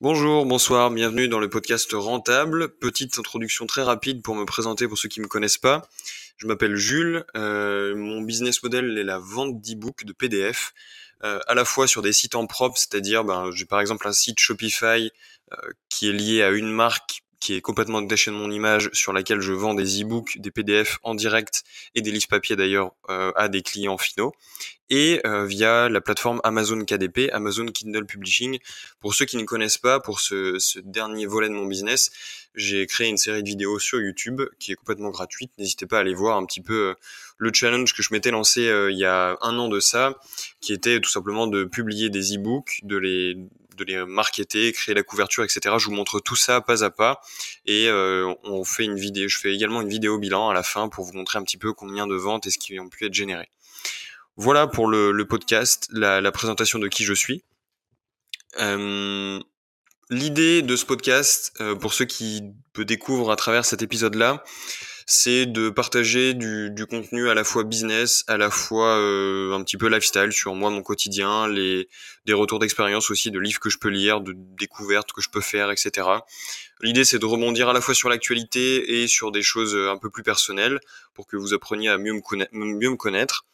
Bonjour, bonsoir, bienvenue dans le podcast Rentable. Petite introduction très rapide pour me présenter pour ceux qui ne me connaissent pas. Je m'appelle Jules, euh, mon business model est la vente d'e-books, de PDF, euh, à la fois sur des sites en propre, c'est-à-dire ben, j'ai par exemple un site Shopify euh, qui est lié à une marque qui est complètement de mon image, sur laquelle je vends des e-books, des PDF en direct et des livres papier d'ailleurs euh, à des clients finaux, et euh, via la plateforme Amazon KDP, Amazon Kindle Publishing. Pour ceux qui ne connaissent pas, pour ce, ce dernier volet de mon business, j'ai créé une série de vidéos sur YouTube qui est complètement gratuite. N'hésitez pas à aller voir un petit peu euh, le challenge que je m'étais lancé il y a un an de ça, qui était tout simplement de publier des e-books, de les de les marketer, créer la couverture, etc. Je vous montre tout ça pas à pas et euh, on fait une vidéo. Je fais également une vidéo bilan à la fin pour vous montrer un petit peu combien de ventes et ce qui ont pu être généré. Voilà pour le, podcast, la, présentation de qui je suis. Euh, l'idée de ce podcast, euh, pour ceux qui me découvrent à travers cet épisode-là, c'est de partager du, du, contenu à la fois business, à la fois euh, un petit peu lifestyle sur moi, mon quotidien, les des retours d'expérience aussi, de livres que je peux lire, de découvertes que je peux faire, etc. L'idée c'est de rebondir à la fois sur l'actualité et sur des choses un peu plus personnelles pour que vous appreniez à mieux me, connaître. Mieux me connaître.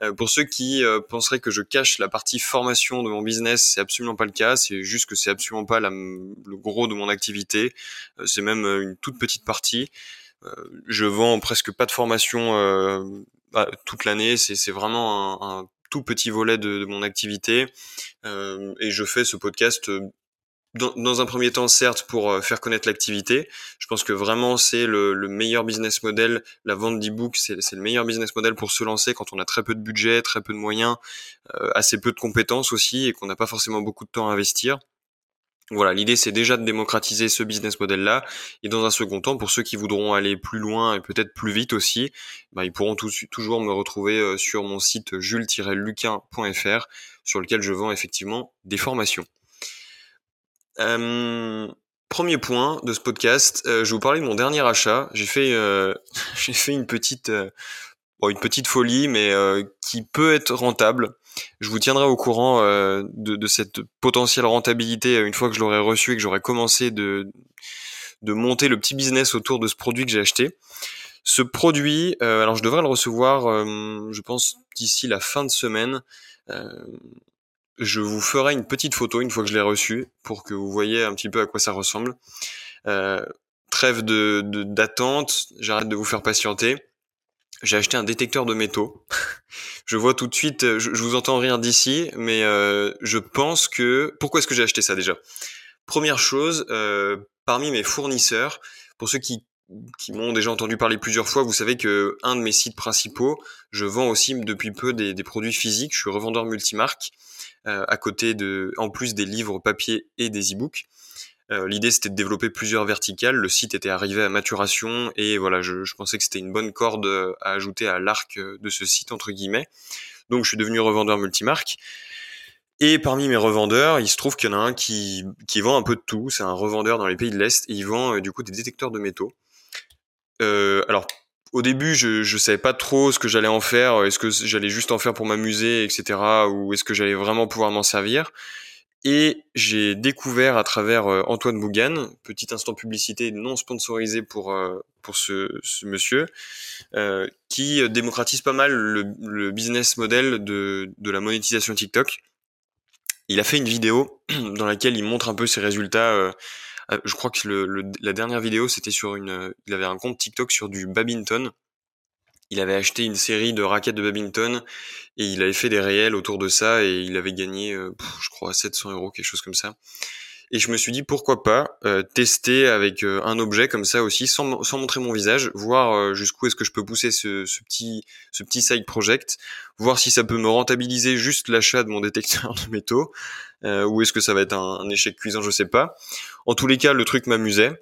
Euh, pour ceux qui euh, penseraient que je cache la partie formation de mon business, c'est absolument pas le cas. C'est juste que c'est absolument pas la, le gros de mon activité. c'est même une toute petite partie. Euh, je vends presque pas de formation euh, bah, toute l'année. C'est vraiment un, tout petit volet de, mon activité euh, et je fais ce podcast dans, un premier temps, certes, pour faire connaître l'activité. Je pense que vraiment, c'est le, meilleur business model. La vente d'e-book, c'est le meilleur business model pour se lancer quand on a très peu de budget, très peu de moyens, assez peu de compétences aussi, et qu'on n'a pas forcément beaucoup de temps à investir. Voilà, l'idée c'est déjà de démocratiser ce business model-là, et dans un second temps, pour ceux qui voudront aller plus loin et peut-être plus vite aussi, bah, ils pourront toujours me retrouver euh, sur mon site jules-luquin.fr, sur lequel je vends effectivement des formations. Euh, premier point de ce podcast, euh, je vais vous parler de mon dernier achat. J'ai fait, j'ai fait une petite, une petite folie, mais qui peut être rentable. Je vous tiendrai au courant euh, de, cette potentielle rentabilité euh, une fois que je l'aurai reçu et que j'aurai commencé de, monter le petit business autour de ce produit que j'ai acheté. Ce produit, euh, alors je devrais le recevoir, je pense, d'ici la fin de semaine. je vous ferai une petite photo une fois que je l'ai reçu pour que vous voyez un petit peu à quoi ça ressemble. trêve de d'attente, j'arrête de vous faire patienter j'ai acheté un détecteur de métaux. je vois tout de suite, je, vous entends rire d'ici, mais euh, je pense que... Pourquoi est-ce que j'ai acheté ça déjà? Première chose, euh, parmi mes fournisseurs, pour ceux qui, qui m'ont déjà entendu parler plusieurs fois, vous savez que un de mes sites principaux, je vends aussi depuis peu des, produits physiques, je suis revendeur multimarque, euh, à côté de, en plus des livres papier et des e-books. Euh, l'idée c'était de développer plusieurs verticales. Le site était arrivé à maturation et voilà, je, pensais que c'était une bonne corde à ajouter à l'arc de ce site entre guillemets. Donc je suis devenu revendeur multimarque. Et parmi mes revendeurs, il se trouve qu'il y en a un qui, vend un peu de tout. C'est un revendeur dans les pays de l'Est et il vend euh, du coup des détecteurs de métaux. Euh, alors au début, je je savais pas trop ce que j'allais en faire. Est-ce que j'allais juste en faire pour m'amuser, etc. Ou est-ce que j'allais vraiment pouvoir m'en servir? Et j'ai découvert à travers euh, Antoine Bougan, petit instant publicité non sponsorisé pour euh, pour ce, ce monsieur, euh, qui démocratise pas mal le, le, business model de de la monétisation TikTok. Il a fait une vidéo dans laquelle il montre un peu ses résultats. je crois que le, la dernière vidéo c'était sur une, il avait un compte TikTok sur du badminton il avait acheté une série de raquettes de badminton et il avait fait des réels autour de ça et il avait gagné, euh, je crois, 700 euros, quelque chose comme ça. Et je me suis dit pourquoi pas euh, tester avec euh, un objet comme ça aussi, sans, montrer mon visage, voir jusqu'où est-ce que je peux pousser ce, petit ce side project, voir si ça peut me rentabiliser juste l'achat de mon détecteur de métaux, ou est-ce que ça va être un, un échec cuisant, je sais pas. En tous les cas, le truc m'amusait.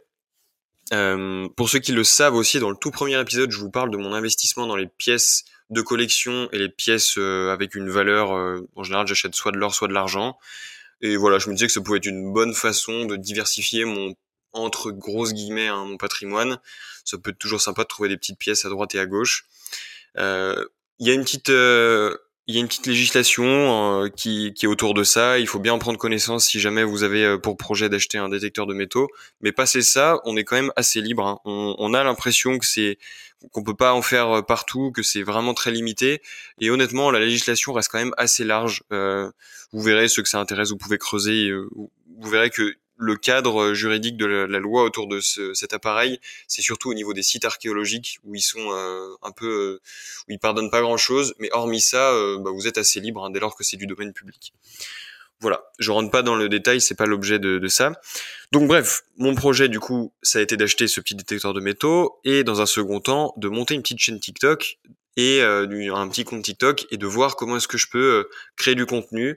Euh, pour ceux qui le savent aussi, dans le tout premier épisode, je vous parle de mon investissement dans les pièces de collection et les pièces euh, avec une valeur. Euh, en général, j'achète soit de l'or, soit de l'argent. Et voilà, je me disais que ça pouvait être une bonne façon de diversifier mon entre grosses guillemets hein, mon patrimoine. Ça peut être toujours sympa de trouver des petites pièces à droite et à gauche. Il y a une petite il y a une petite législation euh, qui, qui, est autour de ça. Il faut bien en prendre connaissance si jamais vous avez euh, pour projet d'acheter un détecteur de métaux. Mais passer ça, on est quand même assez libre. Hein. On, on, a l'impression que c'est qu'on peut pas en faire euh, partout, que c'est vraiment très limité. Et honnêtement, la législation reste quand même assez large. Euh, vous verrez ceux que ça intéresse, vous pouvez creuser. vous verrez que le cadre euh, juridique de la, loi autour de cet appareil, c'est surtout au niveau des sites archéologiques où ils sont euh, un peu, euh, où ils pardonnent pas grand chose, mais hormis ça, bah, vous êtes assez libre hein, dès lors que c'est du domaine public. Voilà, je rentre pas dans le détail, c'est pas l'objet de, de, ça. Donc bref, mon projet du coup, ça a été d'acheter ce petit détecteur de métaux et dans un second temps de monter une petite chaîne TikTok et un petit compte TikTok et de voir comment est-ce que je peux créer du contenu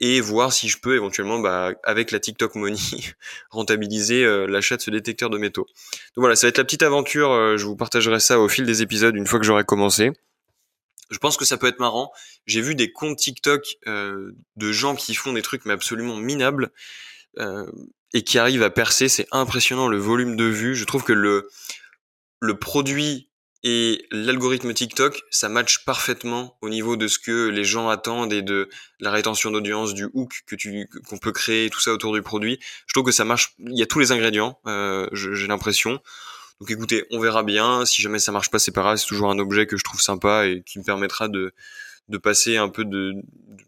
et voir si je peux éventuellement, bah, avec la TikTok Money, rentabiliser euh, l'achat de ce détecteur de métaux. Donc voilà, ça va être la petite aventure. Euh, je vous partagerai ça au fil des épisodes une fois que j'aurai commencé. Je pense que ça peut être marrant. J'ai vu des comptes TikTok euh, de gens qui font des trucs mais absolument minables et qui arrivent à percer. C'est impressionnant le volume de vues. Je trouve que le le produit et l'algorithme TikTok, ça match parfaitement au niveau de ce que les gens attendent et de la rétention d'audience, du hook que tu qu'on peut créer, tout ça autour du produit. Je trouve que ça marche. Il y a tous les ingrédients. Euh, j'ai l'impression. Donc écoutez, on verra bien. Si jamais ça marche pas, c'est pas grave. C'est toujours un objet que je trouve sympa et qui me permettra de de passer un peu de, de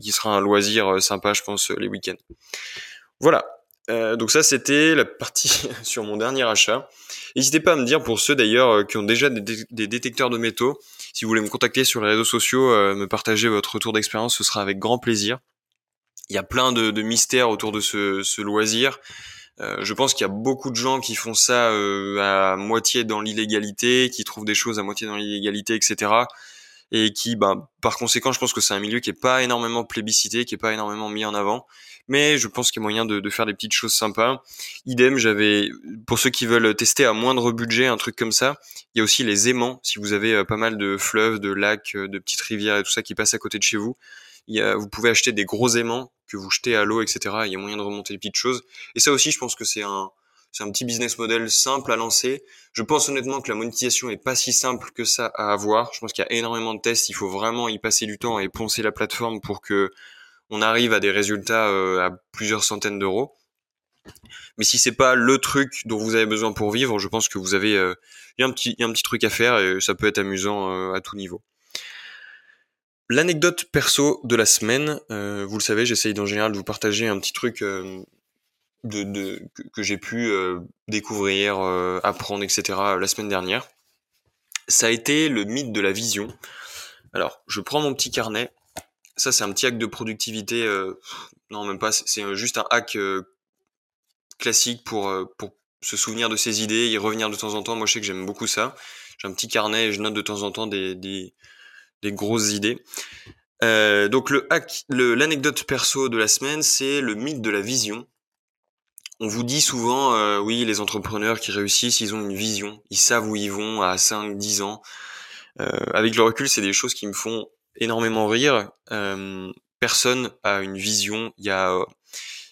qui sera un loisir euh, sympa, je pense, les week-ends. Voilà. Euh, donc ça, c'était la partie sur mon dernier achat. N'hésitez pas à me dire pour ceux d'ailleurs euh, qui ont déjà des, détecteurs de métaux, si vous voulez me contacter sur les réseaux sociaux, euh, me partager votre retour d'expérience, ce sera avec grand plaisir. Il y a plein de, mystères autour de ce, loisir. je pense qu'il y a beaucoup de gens qui font ça à moitié dans l'illégalité, qui trouvent des choses à moitié dans l'illégalité, etc et qui, bah, par conséquent, je pense que c'est un milieu qui est pas énormément plébiscité, qui est pas énormément mis en avant. Mais je pense qu'il y a moyen de, de, faire des petites choses sympas. Idem, j'avais, pour ceux qui veulent tester à moindre budget un truc comme ça, il y a aussi les aimants. Si vous avez euh, pas mal de fleuves, de lacs, euh, de petites rivières et tout ça qui passent à côté de chez vous, il y a, vous pouvez acheter des gros aimants que vous jetez à l'eau, etc. Il y a moyen de remonter des petites choses. Et ça aussi, je pense que c'est un, c'est un petit business model simple à lancer. Je pense honnêtement que la monétisation est pas si simple que ça à avoir. Je pense qu'il y a énormément de tests. Il faut vraiment y passer du temps et poncer la plateforme pour que on arrive à des résultats euh, à plusieurs centaines d'euros. Mais si c'est pas le truc dont vous avez besoin pour vivre, je pense que vous avez euh, y a un petit un petit truc à faire et ça peut être amusant euh, à tout niveau. L'anecdote perso de la semaine, vous le savez, j'essaye en général de vous partager un petit truc que, j'ai pu découvrir, apprendre, etc. la semaine dernière, ça a été le mythe de la vision. Alors, je prends mon petit carnet. Ça, c'est un petit hack de productivité. Euh, non, même pas. C'est juste un hack classique pour, pour se souvenir de ses idées, y revenir de temps en temps. Moi, je sais que j'aime beaucoup ça. J'ai un petit carnet et je note de temps en temps des, des, des grosses idées. donc le hack, l'anecdote perso de la semaine, c'est le mythe de la vision on vous dit souvent, euh, oui, les entrepreneurs qui réussissent, ils ont une vision, ils savent où ils vont à 5, 10 ans. Euh, avec le recul, c'est des choses qui me font énormément rire. Euh, personne a une vision. Il y a,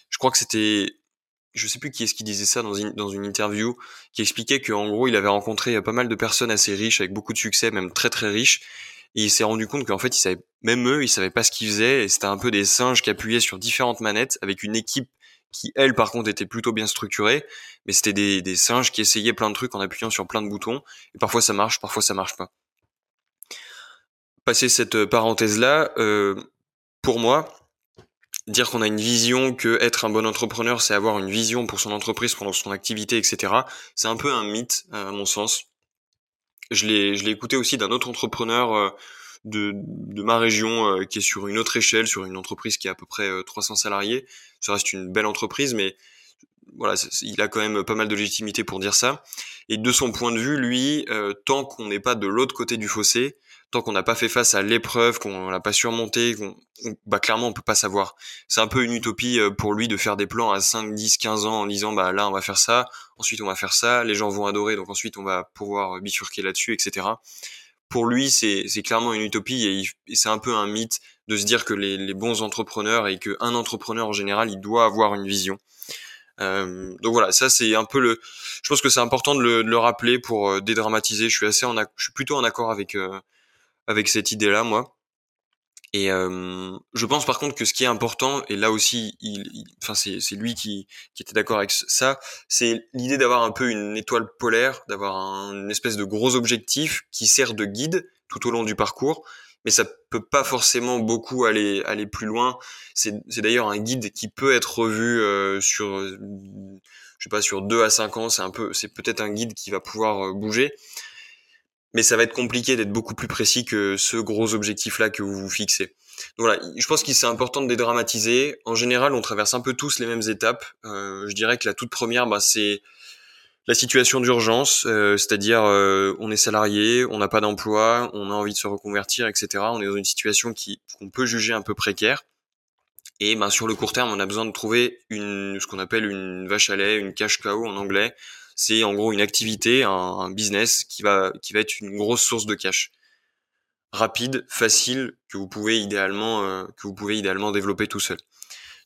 je crois que c'était, je sais plus qui est-ce qui disait ça dans une, dans une interview, qui expliquait qu'en gros, il avait rencontré pas mal de personnes assez riches, avec beaucoup de succès, même très très riches, et il s'est rendu compte qu'en fait, ils savaient, même eux, ils savaient pas ce qu'ils faisaient, et c'était un peu des singes qui appuyaient sur différentes manettes, avec une équipe qui elle par contre était plutôt bien structurée, mais c'était des, des, singes qui essayaient plein de trucs en appuyant sur plein de boutons, et parfois ça marche, parfois ça marche pas. Passer cette euh, parenthèse là, euh, pour moi, dire qu'on a une vision, que être un bon entrepreneur, c'est avoir une vision pour son entreprise, pendant son activité, etc. C'est un peu un mythe à mon sens. Je l'ai, je l'ai écouté aussi d'un autre entrepreneur. Euh, de, de ma région euh, qui est sur une autre échelle, sur une entreprise qui a à peu près 300 euh, salariés. Ça reste une belle entreprise, mais voilà, il a quand même pas mal de légitimité pour dire ça. Et de son point de vue, lui, euh, tant qu'on n'est pas de l'autre côté du fossé, tant qu'on n'a pas fait face à l'épreuve, qu'on l'a pas surmonté, qu'on, bah clairement on peut pas savoir. C'est un peu une utopie pour lui de faire des plans à 5, 10, 15 ans en disant bah là on va faire ça, ensuite on va faire ça, les gens vont adorer, donc ensuite on va pouvoir bifurquer là-dessus, etc pour lui, c'est clairement une utopie et, c'est un peu un mythe de se dire que les, bons entrepreneurs et qu'un entrepreneur en général, il doit avoir une vision. Euh, donc voilà, ça c'est un peu le. Je pense que c'est important de le, rappeler pour euh, dédramatiser. Je suis assez en, je suis plutôt en accord avec euh, avec cette idée-là, moi. Et euh, je pense par contre que ce qui est important, et là aussi, il, enfin c'est, c'est lui qui, qui était d'accord avec ça, c'est l'idée d'avoir un peu une étoile polaire, d'avoir une espèce de gros objectif qui sert de guide tout au long du parcours, mais ça peut pas forcément beaucoup aller aller plus loin. C'est, c'est d'ailleurs un guide qui peut être revu euh, sur, je sais pas, sur deux à cinq ans. C'est un peu, c'est peut-être un guide qui va pouvoir euh, bouger mais ça va être compliqué d'être beaucoup plus précis que ce gros objectif-là que vous vous fixez. Donc voilà, je pense qu'il c'est important de dédramatiser. En général, on traverse un peu tous les mêmes étapes. Euh, je dirais que la toute première, bah, c'est la situation d'urgence, euh, c'est-à-dire euh, on est salarié, on n'a pas d'emploi, on a envie de se reconvertir, etc. On est dans une situation qui qu'on peut juger un peu précaire. Et ben sur le court terme, on a besoin de trouver une ce qu'on appelle une vache à lait, une cash cow en anglais, c'est en gros une activité, un, business qui va, qui va être une grosse source de cash. Rapide, facile, que vous pouvez idéalement, euh, que vous pouvez idéalement développer tout seul.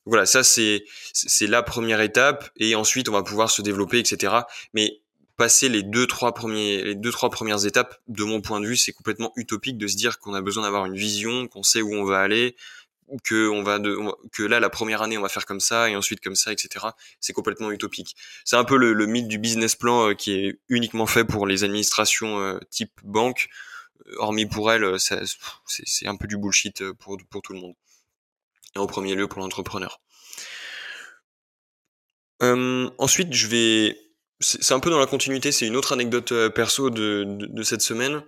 Voilà, ça c'est, c'est la première étape et ensuite on va pouvoir se développer, etc. Mais passer les deux trois premiers les deux trois premières étapes de mon point de vue c'est complètement utopique de se dire qu'on a besoin d'avoir une vision qu'on sait où on va aller que on va de, que là la première année on va faire comme ça et ensuite comme ça etc c'est complètement utopique. C'est un peu le, mythe du business plan euh, qui est uniquement fait pour les administrations euh, type banque. Euh, hormis pour elles c'est un peu du bullshit pour pour tout le monde et en premier lieu pour l'entrepreneur ensuite je vais c'est un peu dans la continuité c'est une autre anecdote perso de, de cette semaine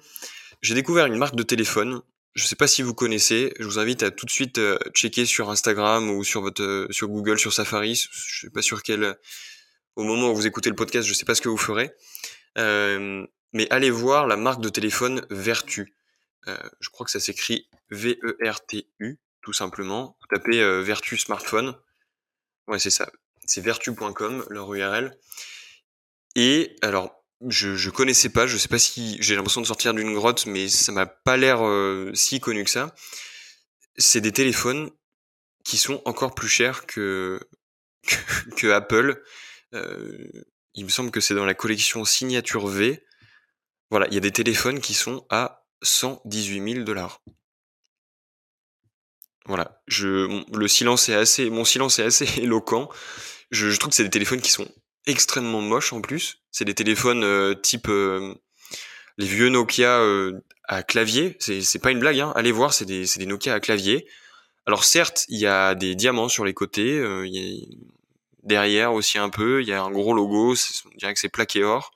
j'ai découvert une marque de téléphone je sais pas si vous connaissez. Je vous invite à tout de suite euh, checker sur Instagram ou sur votre euh, sur Google, sur Safari. Je sais pas sur quel. Au moment où vous écoutez le podcast, je sais pas ce que vous ferez. Euh, mais allez voir la marque de téléphone Vertu. je crois que ça s'écrit V-E-R-T-U, tout simplement. Vous tapez Vertu smartphone. Ouais, c'est ça. C'est vertu.com, leur URL. Et alors, je, je connaissais pas, je sais pas si j'ai l'impression de sortir d'une grotte, mais ça m'a pas l'air euh, si connu que ça. C'est des téléphones qui sont encore plus chers que que, Apple. Euh, il me semble que c'est dans la collection signature V. Voilà, il y a des téléphones qui sont à 118 000 dollars. Voilà, je, le silence est assez, mon silence est assez éloquent. Je, je trouve que c'est des téléphones qui sont extrêmement moches en plus. C'est des téléphones euh, type euh, les vieux Nokia euh, à clavier. C'est pas une blague. Hein. Allez voir, c'est des des Nokia à clavier. Alors certes, il y a des diamants sur les côtés. il y a derrière aussi un peu. Il y a un gros logo. On dirait que c'est plaqué or.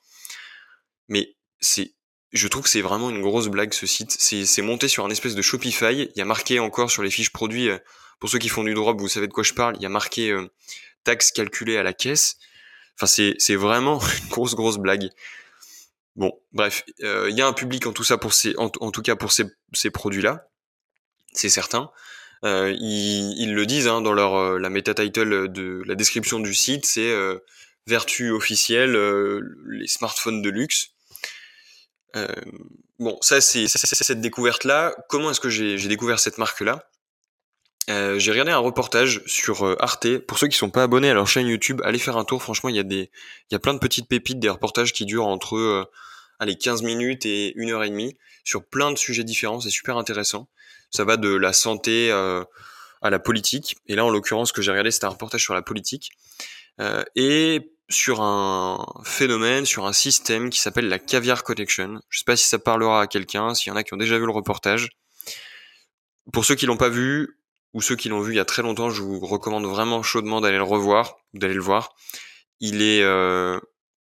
Mais c'est je trouve que c'est vraiment une grosse blague ce site. C'est monté sur un espèce de Shopify. Il y a marqué encore sur les fiches produits, pour ceux qui font du drop, vous savez de quoi je parle, il y a marqué euh, taxe calculée à la caisse. Enfin, c'est, vraiment une grosse, grosse blague. Bon, bref, euh, il y a un public en tout ça pour ces, en, tout cas pour ces, ces produits-là, c'est certain. Euh, ils, le disent hein, dans leur euh, la meta title de la description du site, c'est euh, vertu officielle, les smartphones de luxe. Bon, ça c'est, cette découverte là. Comment est-ce que j'ai, découvert cette marque là euh, j'ai regardé un reportage sur euh, Arte. Pour ceux qui sont pas abonnés à leur chaîne YouTube, allez faire un tour. Franchement, il y a des, il y a plein de petites pépites, des reportages qui durent entre, euh, allez, 15 minutes et une heure et demie sur plein de sujets différents. C'est super intéressant. Ça va de la santé euh, à la politique. Et là, en l'occurrence, ce que j'ai regardé, c'était un reportage sur la politique et sur un phénomène, sur un système qui s'appelle la caviar connection. Je sais pas si ça parlera à quelqu'un, s'il y en a qui ont déjà vu le reportage. Pour ceux qui l'ont pas vu, ou ceux qui l'ont vu il y a très longtemps, je vous recommande vraiment chaudement d'aller le revoir, d'aller le voir. Il est, euh,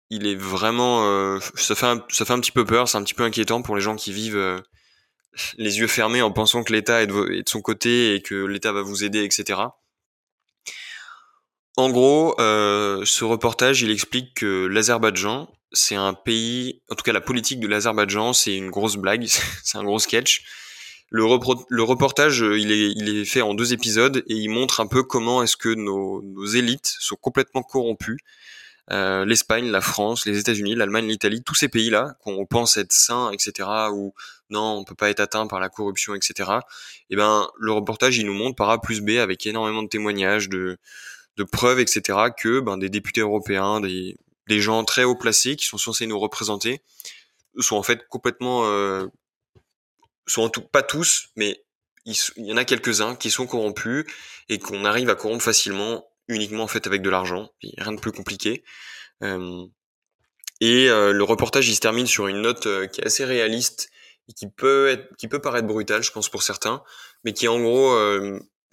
il est vraiment, euh, ça fait un, ça fait un petit peu peur, c'est un petit peu inquiétant pour les gens qui vivent euh, les yeux fermés en pensant que l'État est, de, son côté et que l'État va vous aider, etc. En gros, ce reportage, il explique que l'Azerbaïdjan, c'est un pays, en tout cas la politique de l'Azerbaïdjan, c'est une grosse blague, c'est un gros sketch le, reportage, euh, il est, fait en deux épisodes et il montre un peu comment est-ce que nos, nos, élites sont complètement corrompues. Euh, L'Espagne, la France, les États-Unis, l'Allemagne, l'Italie, tous ces pays-là qu'on pense être sains, etc., ou non, on peut pas être atteint par la corruption, etc. Et eh ben, le reportage, il nous montre par A plus B avec énormément de témoignages, de, de preuves, etc., que ben, des députés européens, des, des gens très haut placés qui sont censés nous représenter, sont en fait complètement euh, sont en tout, pas tous, mais il, y en a quelques-uns qui sont corrompus et qu'on arrive à corrompre facilement uniquement en fait avec de l'argent, rien de plus compliqué. Euh, et euh, le reportage il se termine sur une note qui est assez réaliste et qui peut être, qui peut paraître brutale, je pense pour certains, mais qui en gros,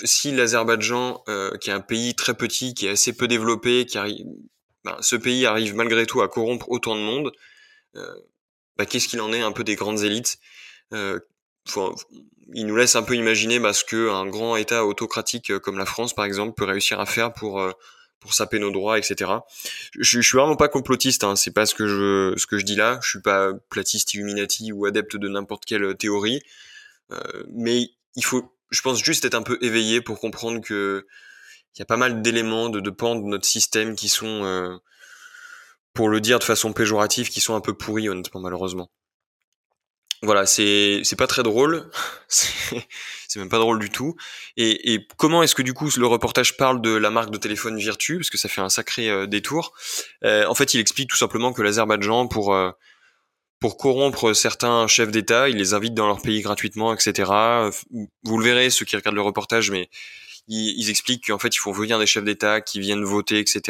si l'Azerbaïdjan, qui est un pays très petit, qui est assez peu développé, qui arrive, ben, ce pays arrive malgré tout à corrompre autant de monde, bah, qu'est-ce qu'il en est un peu des grandes élites? Il nous laisse un peu imaginer bah, ce qu'un grand État autocratique comme la France, par exemple, peut réussir à faire pour pour saper nos droits, etc. Je, je suis vraiment pas complotiste, hein, c'est pas ce que je ce que je dis là. Je suis pas platiste, illuminati ou adepte de n'importe quelle théorie, euh, mais il faut, je pense juste être un peu éveillé pour comprendre que il y a pas mal d'éléments de, de pans de notre système qui sont, euh, pour le dire de façon péjorative, qui sont un peu pourris honnêtement malheureusement voilà, c'est c'est pas très drôle, c'est même pas drôle du tout. Et, comment est-ce que du coup le reportage parle de la marque de téléphone Virtu parce que ça fait un sacré euh, détour. Euh, en fait, il explique tout simplement que l'Azerbaïdjan pour pour corrompre certains chefs d'État, il les invite dans leur pays gratuitement, etc. Vous le verrez ceux qui regardent le reportage, mais ils, ils expliquent qu'en fait ils font venir des chefs d'État qui viennent voter, etc.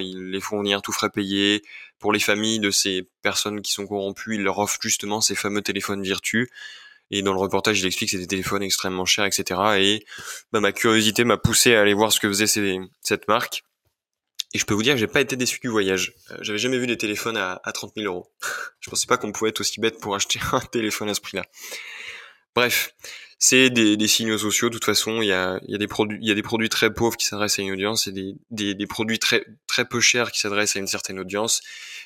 Ils les font venir tout frais payés pour les familles de ces personnes qui sont corrompues, il leur offre justement ces fameux téléphones virtus. Et dans le reportage, il explique que c'est des téléphones extrêmement chers, etc. Et bah, ma curiosité m'a poussé à aller voir ce que faisait cette marque. Et je peux vous dire que j'ai pas été déçu du voyage. Euh, j'avais jamais vu des téléphones à, à 30 000 euros. je pensais pas qu'on pouvait être aussi bête pour acheter un téléphone à ce prix-là. Bref, c'est des, signaux sociaux. De toute façon, il y a, des produits, très pauvres qui s'adressent à une audience et des produits très très peu chers qui s'adressent à une certaine audience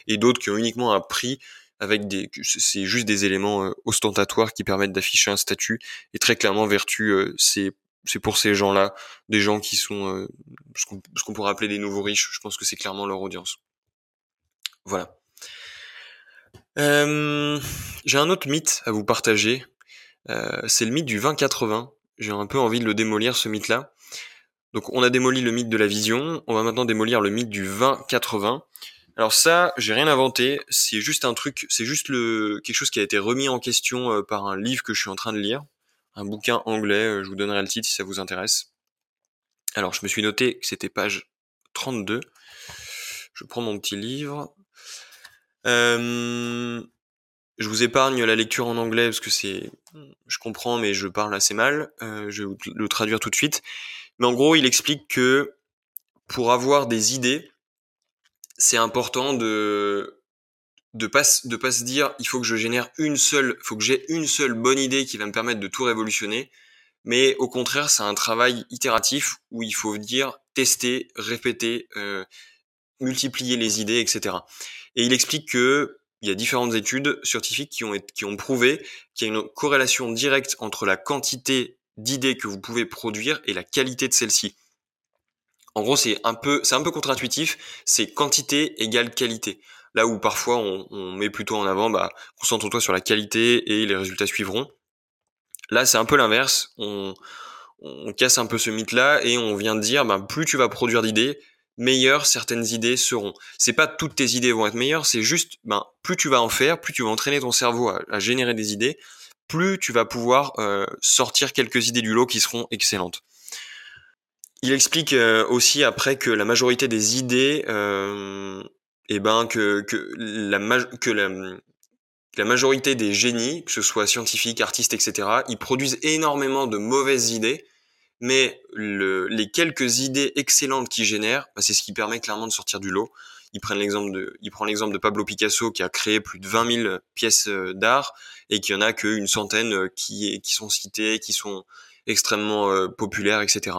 et d'autres qui ont uniquement un prix avec des, c'est juste des éléments euh, ostentatoires qui permettent d'afficher un statut. Et très clairement, vertu, euh, c'est c'est pour ces gens-là, des gens qui sont euh, ce qu'on pourrait appeler des nouveaux riches. Je pense que c'est clairement leur audience. Voilà. Euh, J'ai un autre mythe à vous partager euh, c'est le mythe du 20-80. J'ai un peu envie de le démolir, ce mythe-là. Donc on a démoli le mythe de la vision, on va maintenant démolir le mythe du 20-80. Alors ça, j'ai rien inventé, c'est juste un truc, c'est juste quelque chose qui a été remis en question par un livre que je suis en train de lire, un bouquin anglais, euh, je vous donnerai le titre si ça vous intéresse. Alors je me suis noté que c'était page 32. Je prends mon petit livre. Euh, je vous épargne la lecture en anglais parce que c'est, je comprends, mais je parle assez mal. Euh, je vais le traduire tout de suite. Mais en gros, il explique que pour avoir des idées, c'est important de de pas de pas se dire il faut que je génère une seule, faut que j'ai une seule bonne idée qui va me permettre de tout révolutionner. Mais au contraire, c'est un travail itératif où il faut dire tester, répéter, euh, multiplier les idées, etc. Et il explique que il y a différentes études scientifiques qui ont, qui ont prouvé qu'il y a une corrélation directe entre la quantité d'idées que vous pouvez produire et la qualité de celle-ci. En gros, c'est un peu, c'est un peu contre-intuitif. C'est quantité égale qualité. Là où parfois on, met plutôt en avant, bah, concentre-toi sur la qualité et les résultats suivront. Là, c'est un peu l'inverse. On, on casse un peu ce mythe-là et on vient de dire, bah, plus tu vas produire d'idées, meilleures certaines idées seront. C'est pas toutes tes idées vont être meilleures, c'est juste, ben, plus tu vas en faire, plus tu vas entraîner ton cerveau à, générer des idées, plus tu vas pouvoir euh, sortir quelques idées du lot qui seront excellentes. Il explique euh, aussi après que la majorité des idées, euh, eh ben que, que, la, que la, la majorité des génies, que ce soit scientifiques, artistes, etc., ils produisent énormément de mauvaises idées mais le, les quelques idées excellentes qu'il génère, bah, c'est ce qui permet clairement de sortir du lot. Il prend l'exemple de, l'exemple de Pablo Picasso qui a créé plus de 20 000 pièces euh, d'art et qu'il y en a qu'une centaine euh, qui, qui sont citées, qui sont extrêmement euh, populaires, etc.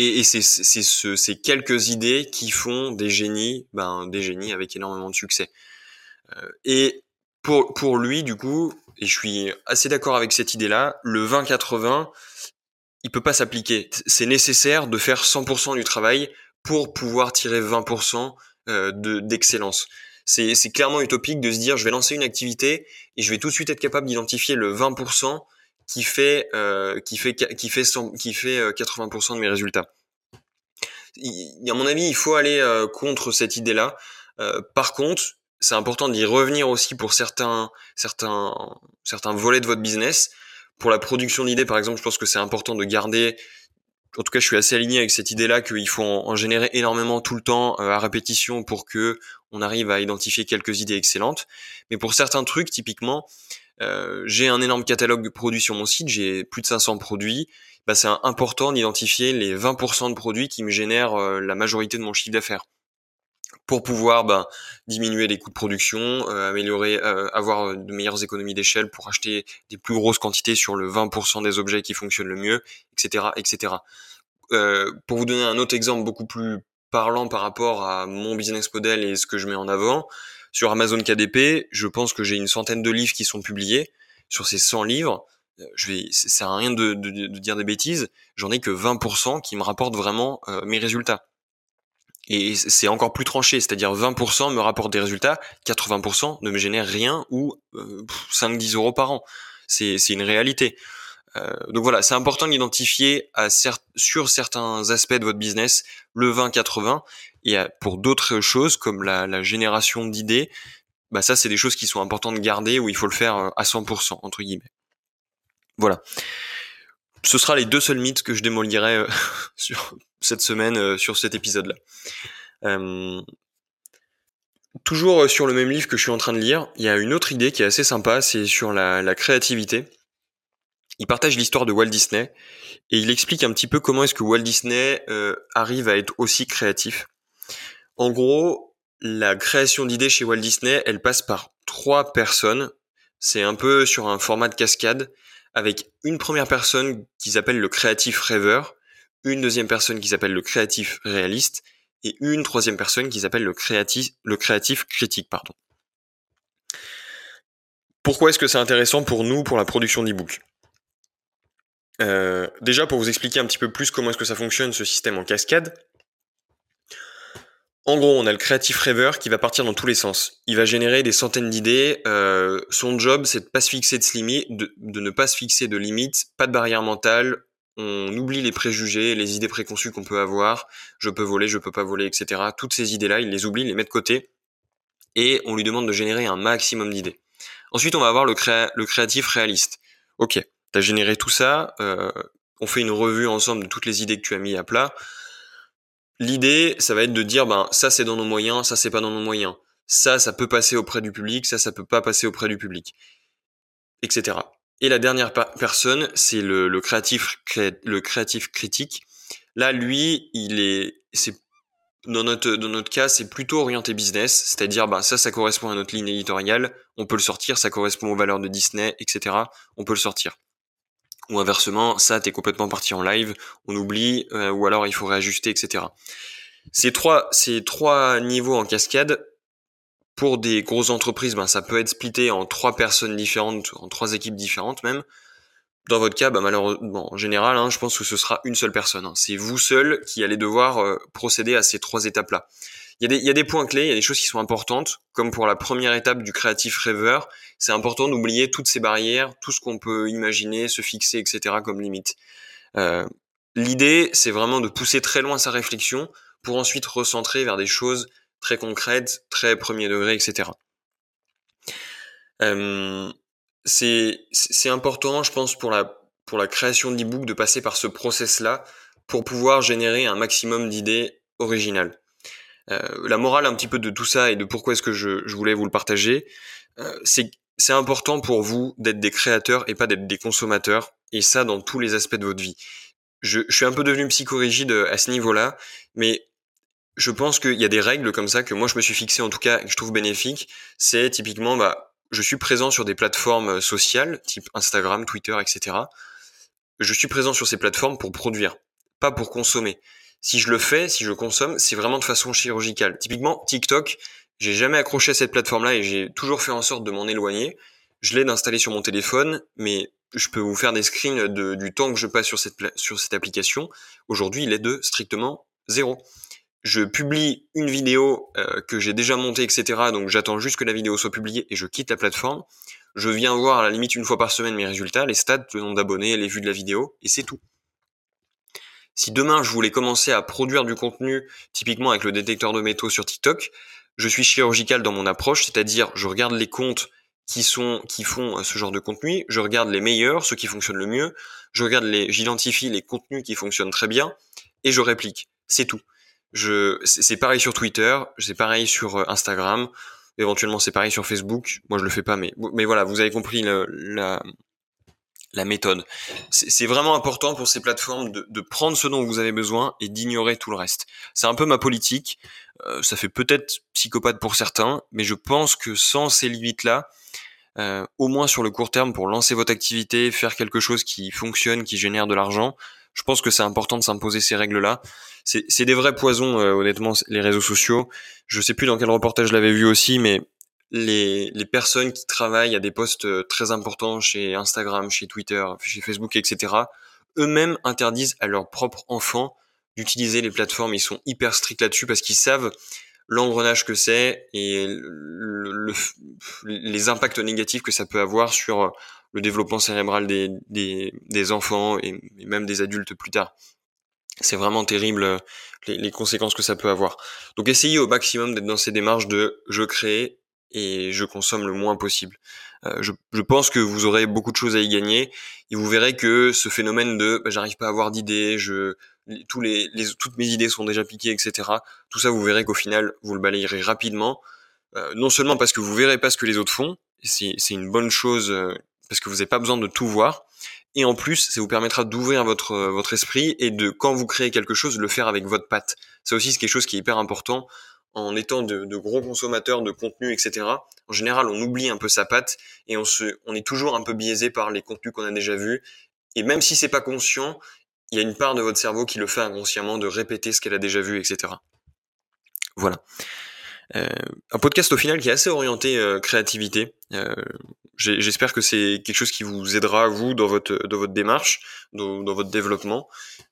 Et, et c'est ce, ces quelques idées qui font des génies, ben, des génies avec énormément de succès. et pour, pour lui, du coup, et je suis assez d'accord avec cette idée-là, le 20-80, il peut pas s'appliquer. C'est nécessaire de faire 100% du travail pour pouvoir tirer 20% euh, d'excellence. c'est clairement utopique de se dire je vais lancer une activité et je vais tout de suite être capable d'identifier le 20% qui fait euh, qui fait qui fait qui fait 80% euh, de mes résultats. à mon avis, il faut aller contre cette idée-là. par contre, c'est important d'y revenir aussi pour certains certains certains volets de votre business pour la production d'idées, par exemple, je pense que c'est important de garder en tout cas, je suis assez aligné avec cette idée-là qu'il faut en, générer énormément tout le temps euh, à répétition pour que on arrive à identifier quelques idées excellentes. Mais pour certains trucs, typiquement, euh, j'ai un énorme catalogue de produits sur mon site, j'ai plus de 500 produits. Bah, c'est important d'identifier les 20% de produits qui me génèrent euh, la majorité de mon chiffre d'affaires pour pouvoir bah, diminuer les coûts de production, améliorer, avoir de meilleures économies d'échelle pour acheter des plus grosses quantités sur le 20% des objets qui fonctionnent le mieux, etc., etc. Euh, pour vous donner un autre exemple beaucoup plus parlant par rapport à mon business model et ce que je mets en avant, sur Amazon KDP, je pense que j'ai une centaine de livres qui sont publiés. Sur ces 100 livres, euh, je vais, ça sert à rien de, dire des bêtises, j'en ai que 20% qui me rapportent vraiment euh, mes résultats. Et c'est encore plus tranché, c'est-à-dire 20% me rapportent des résultats, 80% ne me génèrent rien ou 5-10 euros par an. C'est une réalité. Euh, donc voilà, c'est important d'identifier sur certains aspects de votre business le 20-80 et pour d'autres choses comme la, génération d'idées, bah ça c'est des choses qui sont importantes de garder où il faut le faire euh, à 100% entre guillemets. Voilà. Ce sera les deux seuls mythes que je démolirai euh, sur cette semaine sur cet épisode-là. toujours sur le même livre que je suis en train de lire, il y a une autre idée qui est assez sympa, c'est sur la créativité il partage l'histoire de Walt Disney et il explique un petit peu comment est-ce que Walt Disney euh, arrive à être aussi créatif. En gros, la création d'idées chez Walt Disney, elle passe par trois personnes. C'est un peu sur un format de cascade avec une première personne qui s'appelle le créatif rêveur, une deuxième personne qui s'appelle le créatif réaliste et une troisième personne qui s'appelle le créatif, le créatif critique, pardon. Pourquoi est-ce que c'est intéressant pour nous pour la production d'e-book euh, déjà, pour vous expliquer un petit peu plus comment est-ce que ça fonctionne, ce système en cascade. En gros, on a le créatif rêveur qui va partir dans tous les sens. Il va générer des centaines d'idées. Euh, son job, c'est de pas se fixer de, limites, de, ne pas se fixer de limites, pas de barrière mentale. On oublie les préjugés, les idées préconçues qu'on peut avoir. Je peux voler, je peux pas voler, etc. Toutes ces idées-là, il les oublie, il les met de côté. Et on lui demande de générer un maximum d'idées. Ensuite, on va avoir le, le créatif réaliste. Ok, T'as généré tout ça, euh, on fait une revue ensemble de toutes les idées que tu as mis à plat. L'idée, ça va être de dire, ben ça c'est dans nos moyens, ça c'est pas dans nos moyens. Ça, ça peut passer auprès du public, ça, ça peut pas passer auprès du public, etc. Et la dernière personne, c'est le, créatif, le créatif critique. Là, lui, il est, c'est dans notre dans notre cas, c'est plutôt orienté business, c'est-à-dire bah ça, ça correspond à notre ligne éditoriale, on peut le sortir, ça correspond aux valeurs de Disney, etc. On peut le sortir ou inversement, ça t'es complètement parti en live, on oublie, euh, ou alors il faut réajuster, etc. Ces trois, ces trois niveaux en cascade, pour des grosses entreprises, ben, ça peut être splitté en trois personnes différentes, en trois équipes différentes même. Dans votre cas, ben, malheureusement, en général, hein, je pense que ce sera une seule personne. Hein. C'est vous seul qui allez devoir euh, procéder à ces trois étapes-là. Il y, a des, points clés, il y a des choses qui sont importantes, comme pour la première étape du créatif rêveur, c'est important d'oublier toutes ces barrières, tout ce qu'on peut imaginer, se fixer, etc. comme limite. Euh, L'idée, c'est vraiment de pousser très loin sa réflexion pour ensuite recentrer vers des choses très concrètes, très premier degré, etc. Euh, c'est important, je pense, pour la, pour la création d'e-book de passer par ce process-là pour pouvoir générer un maximum d'idées originales. Euh, la morale un petit peu de tout ça et de pourquoi est-ce que je, voulais vous le partager, euh, c'est c'est important pour vous d'être des créateurs et pas d'être des consommateurs, et ça dans tous les aspects de votre vie. Je, je suis un peu devenu psychorigide à ce niveau-là, mais je pense qu'il y a des règles comme ça que moi je me suis fixé en tout cas et que je trouve bénéfiques. C'est typiquement, bah, je suis présent sur des plateformes sociales, type Instagram, Twitter, etc. Je suis présent sur ces plateformes pour produire, pas pour consommer si je le fais, si je consomme, c'est vraiment de façon chirurgicale. Typiquement, TikTok, j'ai jamais accroché à cette plateforme-là et j'ai toujours fait en sorte de m'en éloigner. Je l'ai d'installer sur mon téléphone, mais je peux vous faire des screens du temps que je passe sur cette, sur cette application. Aujourd'hui, il est de strictement zéro. Je publie une vidéo euh, que j'ai déjà montée, etc. Donc j'attends juste que la vidéo soit publiée et je quitte la plateforme. Je viens voir à la limite une fois par semaine mes résultats, les stats, le nombre d'abonnés, les vues de la vidéo, et c'est tout. Si demain je voulais commencer à produire du contenu, typiquement avec le détecteur de métaux sur TikTok, je suis chirurgical dans mon approche, c'est-à-dire je regarde les comptes qui sont qui font ce genre de contenu, je regarde les meilleurs, ceux qui fonctionnent le mieux, je regarde les j'identifie les contenus qui fonctionnent très bien et je réplique. C'est tout. Je c'est pareil sur Twitter, c'est pareil sur euh, Instagram, éventuellement c'est pareil sur Facebook. Moi je le fais pas mais mais voilà, vous avez compris la la méthode. C'est vraiment important pour ces plateformes de, de, prendre ce dont vous avez besoin et d'ignorer tout le reste. C'est un peu ma politique. Euh, ça fait peut-être psychopathe pour certains, mais je pense que sans ces limites-là, euh, au moins sur le court terme, pour lancer votre activité, faire quelque chose qui fonctionne, qui génère de l'argent, je pense que c'est important de s'imposer ces règles-là. C'est des vrais poisons, euh, honnêtement, les réseaux sociaux. Je sais plus dans quel reportage je l'avais vu aussi, mais les, les personnes qui travaillent à des postes euh, très importants chez Instagram, chez Twitter, chez Facebook, etc., eux-mêmes interdisent à leurs propres enfants d'utiliser les plateformes. Ils sont hyper stricts là-dessus parce qu'ils savent l'engrenage que c'est et le, les impacts négatifs que ça peut avoir sur le développement cérébral des, des, des enfants et, même des adultes plus tard. C'est vraiment terrible euh, les, les, conséquences que ça peut avoir. Donc essayez au maximum d'être dans ces démarches de je crée et je consomme le moins possible. Euh, je, je, pense que vous aurez beaucoup de choses à y gagner et vous verrez que ce phénomène de bah, j'arrive pas à avoir d'idées, je tous les, les, toutes mes idées sont déjà piquées, etc. Tout ça, vous verrez qu'au final, vous le balayerez rapidement. Euh, non seulement parce que vous verrez pas ce que les autres font, c'est une bonne chose euh, parce que vous n'avez pas besoin de tout voir. Et en plus, ça vous permettra d'ouvrir votre votre esprit et de quand vous créez quelque chose, le faire avec votre patte. Ça aussi, c'est quelque chose qui est hyper important en étant de, gros consommateurs de contenu, etc. En général, on oublie un peu sa patte et on se, on est toujours un peu biaisé par les contenus qu'on a déjà vus. Et même si c'est pas conscient, il y a une part de votre cerveau qui le fait inconsciemment de répéter ce qu'elle a déjà vu, etc. Voilà. Euh, un podcast au final qui est assez orienté euh, créativité. Euh, j'espère que c'est quelque chose qui vous aidera vous dans votre dans votre démarche, dans, votre développement.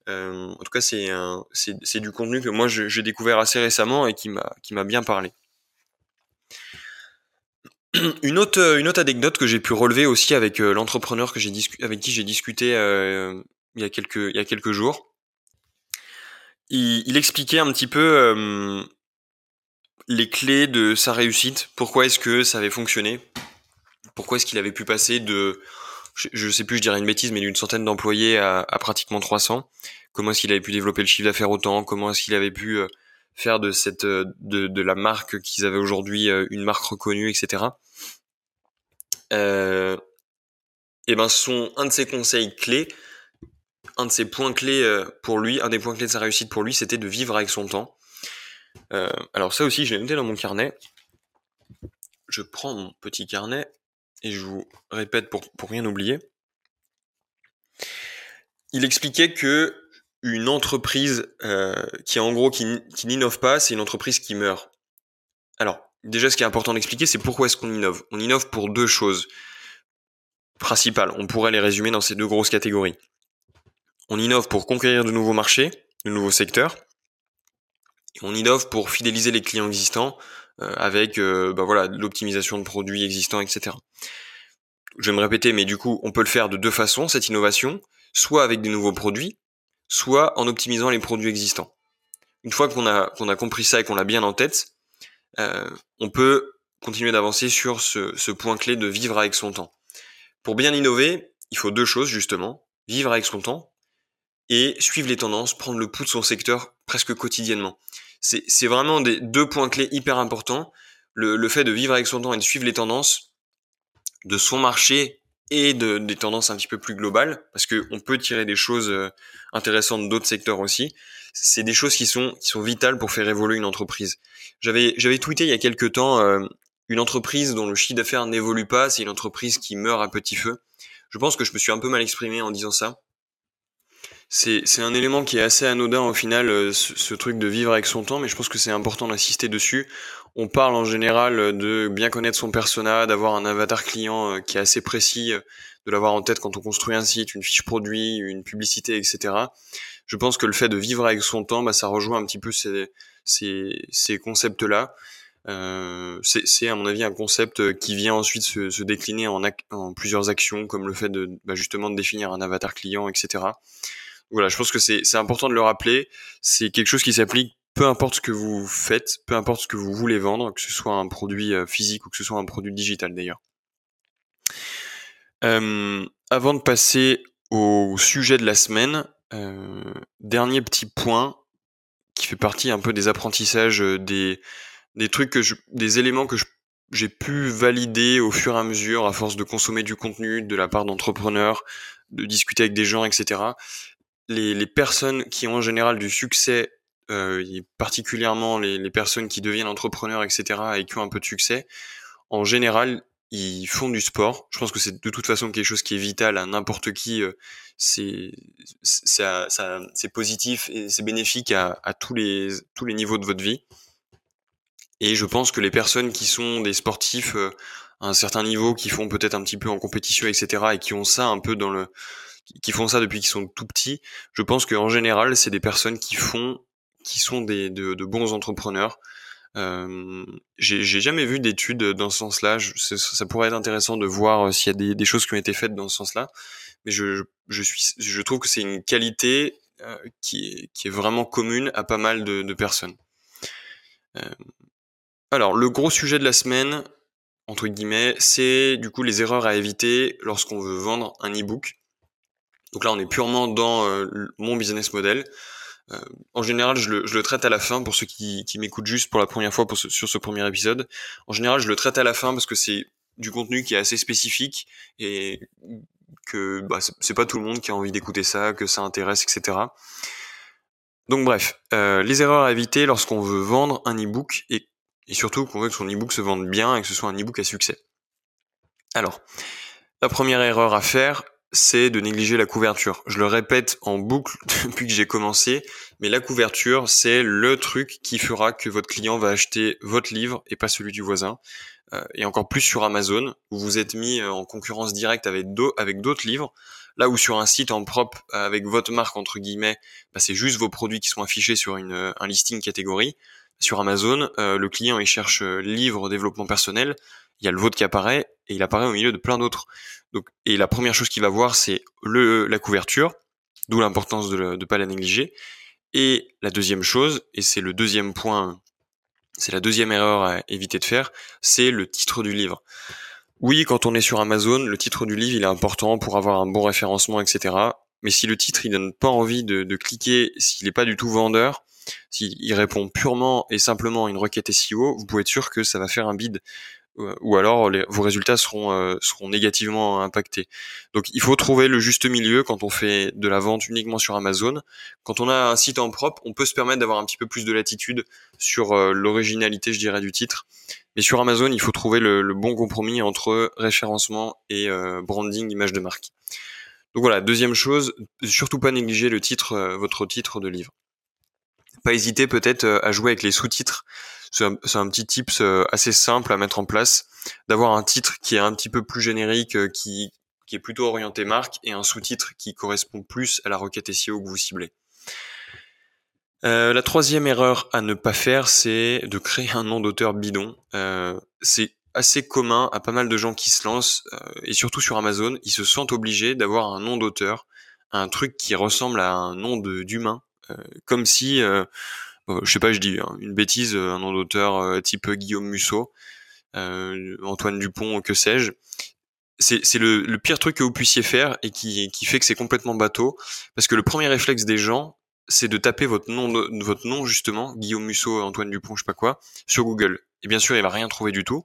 en tout cas, c'est c'est du contenu que moi j'ai découvert assez récemment et qui m'a qui m'a bien parlé. Une autre une autre anecdote que j'ai pu relever aussi avec l'entrepreneur que j'ai avec qui j'ai discuté il y a quelques il y a quelques jours. Il expliquait un petit peu les clés de sa réussite. Pourquoi est-ce que ça avait fonctionné? Pourquoi est-ce qu'il avait pu passer de, je, sais plus, je dirais une bêtise, mais d'une centaine d'employés à, pratiquement 300 Comment est-ce qu'il avait pu développer le chiffre d'affaires autant? Comment est-ce qu'il avait pu euh, faire de cette euh, de, de la marque qu'ils avaient aujourd'hui euh, une marque reconnue, etc. Euh, et ben son un de ses conseils clés, un de ses points clés pour lui, un des points clés de sa réussite pour lui, c'était de vivre avec son temps. Euh, alors ça aussi, je l'ai noté dans mon carnet. Je prends mon petit carnet et je vous répète pour, rien oublier. Il expliquait que une entreprise euh, qui en gros qui, qui n'innove pas, c'est une entreprise qui meurt. Alors déjà, ce qui est important d'expliquer, c'est pourquoi est-ce qu'on innove? On innove pour deux choses principales. On pourrait les résumer dans ces deux grosses catégories. On innove pour conquérir de nouveaux marchés, de nouveaux secteurs, on innove pour fidéliser les clients existants euh, avec euh, bah voilà l'optimisation de produits existants, etc. Je vais me répéter, mais du coup, on peut le faire de deux façons cette innovation, soit avec des nouveaux produits, soit en optimisant les produits existants. Une fois qu'on a compris ça et qu'on l'a bien en tête, euh, on peut continuer d'avancer sur ce point clé de vivre avec son temps. Pour bien innover, il faut deux choses justement vivre avec son temps et suivre les tendances, prendre le pouls de son secteur presque quotidiennement c'est vraiment des deux points clés hyper importants. Le, fait de vivre avec son temps et de suivre les tendances de son marché et de, des tendances un petit peu plus globales, parce que on peut tirer des choses euh, intéressantes d'autres secteurs aussi. C'est des choses qui sont vitales pour faire évoluer une entreprise. J'avais j'avais tweeté il y a quelques temps euh, une entreprise dont le chiffre d'affaires n'évolue pas, c'est une entreprise qui meurt à petit feu. Je pense que je me suis un peu mal exprimé en disant ça c'est un élément qui est assez anodin au final, euh, ce, truc de vivre avec son temps, mais je pense que c'est important d'insister dessus. On parle en général de bien connaître son persona, d'avoir un avatar client euh, qui est assez précis, euh, de l'avoir en tête quand on construit un site, une fiche produit, une publicité, etc. Je pense que le fait de vivre avec son temps, bah, ça rejoint un petit peu ces, ces, concepts-là. C'est à mon avis un concept qui vient ensuite se, décliner en, en, plusieurs actions, comme le fait de bah, justement de définir un avatar client, etc voilà, je pense que c'est important de le rappeler. C'est quelque chose qui s'applique peu importe ce que vous faites, peu importe ce que vous voulez vendre, que ce soit un produit euh, physique ou que ce soit un produit digital d'ailleurs. avant de passer au sujet de la semaine, dernier petit point qui fait partie un peu des apprentissages, des, des trucs que je, des éléments que j'ai pu valider au fur et à mesure à force de consommer du contenu de la part d'entrepreneurs, de discuter avec des gens, etc. Les, les personnes qui ont en général du succès, euh, particulièrement les, les, personnes qui deviennent entrepreneurs, etc. et qui ont un peu de succès, en général, ils font du sport. Je pense que c'est de toute façon quelque chose qui est vital à n'importe qui. Euh, c'est c'est positif et c'est bénéfique à, à tous les tous les niveaux de votre vie. Et je pense que les personnes qui sont des sportifs euh, à un certain niveau, qui font peut-être un petit peu en compétition, etc., et qui ont ça un peu dans le, qui font ça depuis qu'ils sont tout petits, je pense qu'en général, c'est des personnes qui font, qui sont des de, de bons entrepreneurs. Euh, j'ai jamais vu d'études dans ce sens-là. Ça pourrait être intéressant de voir euh, s'il y a des, des, choses qui ont été faites dans ce sens-là. Mais je, je, suis, je trouve que c'est une qualité euh, qui, est, qui est vraiment commune à pas mal de, de personnes. Euh, alors, le gros sujet de la semaine, entre guillemets, c'est du coup les erreurs à éviter lorsqu'on veut vendre un e-book. Donc là, on est purement dans euh, mon business model. Euh, en général, je le, traite à la fin pour ceux qui, m'écoutent juste pour la première fois sur ce premier épisode. En général, je le traite à la fin parce que c'est du contenu qui est assez spécifique et que bah, c'est pas tout le monde qui a envie d'écouter ça, que ça intéresse, etc. Donc bref, euh, les erreurs à éviter lorsqu'on veut vendre un e-book et et surtout qu'on veut que son e-book se vende bien et que ce soit un e-book à succès. Alors, la première erreur à faire, c'est de négliger la couverture. Je le répète en boucle depuis que j'ai commencé, mais la couverture, c'est le truc qui fera que votre client va acheter votre livre et pas celui du voisin. Euh, et encore plus sur Amazon, où vous êtes mis euh, en concurrence directe avec d'autres livres. Là où sur un site en propre, avec votre marque entre guillemets, bah, c'est juste vos produits qui sont affichés sur un listing catégorie sur Amazon, euh, le client il cherche euh, livre développement personnel, il y a le vôtre qui apparaît et il apparaît au milieu de plein d'autres. Donc et la première chose qu'il va voir c'est le la couverture, d'où l'importance de ne pas la négliger. Et la deuxième chose, et c'est le deuxième point, c'est la deuxième erreur à éviter de faire, c'est le titre du livre. Oui, quand on est sur Amazon, le titre du livre il est important pour avoir un bon référencement, etc. Mais si le titre il donne pas envie de, de cliquer, s'il n'est pas du tout vendeur, s'il répond purement et simplement à une requête SEO, vous pouvez être sûr que ça va faire un bid ou alors vos résultats seront euh, seront négativement impactés. Donc il faut trouver le juste milieu quand on fait de la vente uniquement sur Amazon. Quand on a un site en propre, on peut se permettre d'avoir un petit peu plus de latitude sur euh, l'originalité, je dirais, du titre. Mais sur Amazon, il faut trouver le, le bon compromis entre référencement et branding, image de marque. Donc voilà, deuxième chose, surtout pas négliger le titre, votre titre de livre pas hésiter peut-être euh, à jouer avec les sous-titres. C'est un, petit tips euh, assez simple à mettre en place, d'avoir un titre qui est un petit peu plus générique, euh, qui, est plutôt orienté marque, et un sous-titre qui correspond plus à la requête SEO que vous ciblez. la troisième erreur à ne pas faire, c'est de créer un nom d'auteur bidon. c'est assez commun à pas mal de gens qui se lancent, et surtout sur Amazon, ils se sentent obligés d'avoir un nom d'auteur, un truc qui ressemble à un nom d'humain, comme si, euh, je sais pas, je dis hein, une bêtise, euh, un nom d'auteur type Guillaume Musso, Antoine Dupont, que sais-je. C'est le, le, pire truc que vous puissiez faire et qui, qui fait que c'est complètement bateau parce que le premier réflexe des gens c'est de taper votre nom votre nom justement Guillaume Musso Antoine Dupont je sais pas quoi sur Google. Et bien sûr il va rien trouver du tout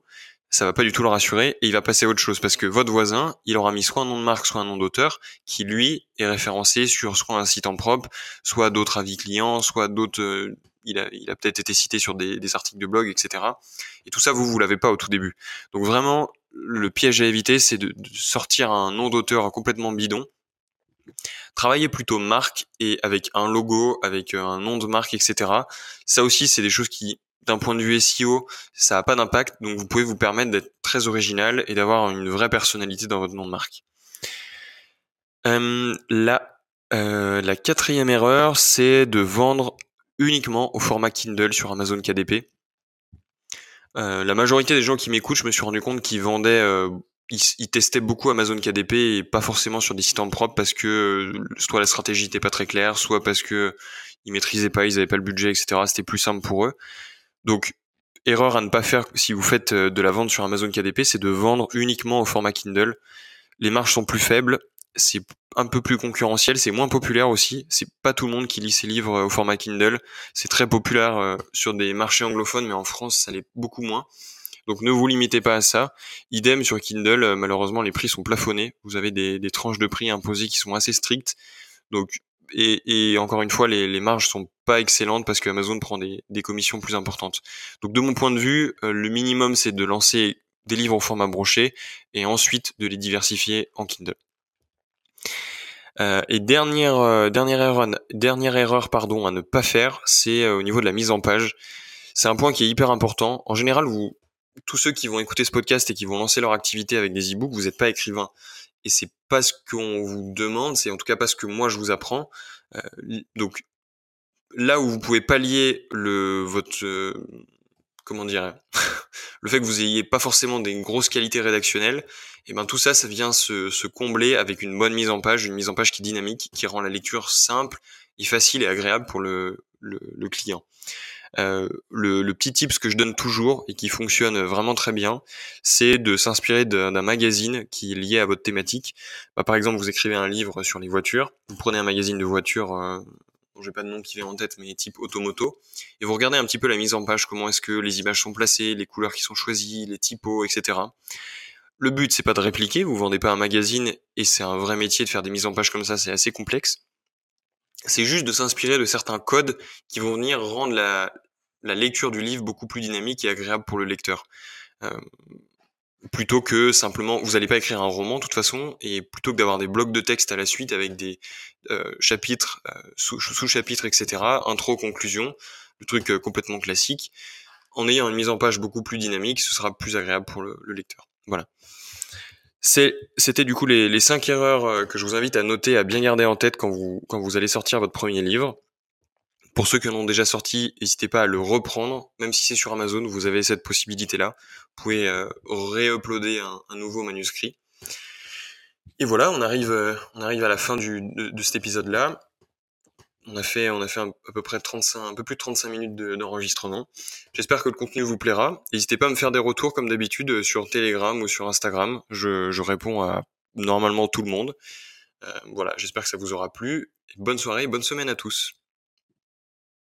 ça va pas du tout le rassurer et il va passer à autre chose parce que votre voisin, il aura mis soit un nom de marque, soit un nom d'auteur qui lui est référencé sur soit un site en propre, soit d'autres avis clients, soit d'autres euh, il a, il a peut-être été cité sur des, des, articles de blog, etc. Et tout ça, vous, vous l'avez pas au tout début. Donc vraiment, le piège à éviter, c'est de, de, sortir un nom d'auteur complètement bidon. Travailler plutôt marque et avec un logo, avec un nom de marque, etc. Ça aussi, c'est des choses qui d'un point de vue SEO, ça n'a pas d'impact, donc vous pouvez vous permettre d'être très original et d'avoir une vraie personnalité dans votre nom de marque. Euh, la, euh, la quatrième erreur, c'est de vendre uniquement au format Kindle sur Amazon KDP. Euh, la majorité des gens qui m'écoutent, je me suis rendu compte qu'ils vendaient, euh, ils, testaient beaucoup Amazon KDP et pas forcément sur des sites en propre parce que soit la stratégie n'était pas très claire, soit parce que ils maîtrisaient pas, ils avaient pas le budget, etc. C'était plus simple pour eux. Donc, erreur à ne pas faire si vous faites euh, de la vente sur Amazon KDP, c'est de vendre uniquement au format Kindle. les marges sont plus faibles, c'est un peu plus concurrentiel, c'est moins populaire aussi. C'est pas tout le monde qui lit ses livres euh, au format Kindle. C'est très populaire euh, sur des marchés anglophones, mais en France, ça l'est beaucoup moins. Donc ne vous limitez pas à ça. Idem sur Kindle, malheureusement les prix sont plafonnés. Vous avez des, tranches de prix imposées qui sont assez strictes. Donc et, encore une fois, les, marges sont pas excellentes parce que Amazon prend des, commissions plus importantes. Donc de mon point de vue, le minimum c'est de lancer des livres au format broché et ensuite de les diversifier en Kindle. Euh, et dernière euh, dernière erreur pardon à ne pas faire, c'est euh, au niveau de la mise en page. C'est un point qui est hyper important. En général, tous ceux qui vont écouter ce podcast et qui vont lancer leur activité avec des e-books, vous n'êtes pas écrivain et c'est pas ce qu'on vous demande, c'est en tout cas pas ce que moi je vous apprends. donc là où vous pouvez pallier le votre comment dire, le fait que vous ayez pas forcément des grosses qualités rédactionnelles, et eh ben tout ça, ça vient se, combler avec une bonne mise en page, une mise en page qui est dynamique, qui rend la lecture simple et facile et agréable pour le, le, client. Euh, le, le, petit tips que je donne toujours et qui fonctionne vraiment très bien, c'est de s'inspirer d'un magazine qui est lié à votre thématique. Bah, par exemple, vous écrivez un livre sur les voitures, vous prenez un magazine de voitures euh, j'ai pas de nom qui vient en tête, mais type automoto. Et vous regardez un petit peu la mise en page, comment est-ce que les images sont placées, les couleurs qui sont choisies, les typos, etc. Le but, c'est pas de répliquer, vous vendez pas un magazine et c'est un vrai métier de faire des mises en page comme ça, c'est assez complexe. C'est juste de s'inspirer de certains codes qui vont venir rendre la, lecture du livre beaucoup plus dynamique et agréable pour le lecteur. Euh, plutôt que simplement vous n'allez pas écrire un roman de toute façon et plutôt que d'avoir des blocs de texte à la suite avec des euh, chapitres euh, sous-chapitres etc intro conclusion le truc euh, complètement classique en ayant une mise en page beaucoup plus dynamique ce sera plus agréable pour le, lecteur. Voilà. C'était du coup les, les cinq erreurs que je vous invite à noter à bien garder en tête quand vous quand vous allez sortir votre premier livre pour ceux qui en ont déjà sorti, n'hésitez pas à le reprendre, même si c'est sur Amazon, vous avez cette possibilité-là. Vous pouvez euh, réuploader un, un, nouveau manuscrit. Et voilà, on arrive, euh, on arrive à la fin de, cet épisode-là. On a fait, on a fait à peu près 35, un peu plus de 35 minutes d'enregistrement. J'espère que le contenu vous plaira. N'hésitez pas à me faire des retours comme d'habitude sur Telegram ou sur Instagram. Je, je réponds à normalement tout le monde. Euh, voilà, j'espère que ça vous aura plu. Bonne soirée, bonne semaine à tous.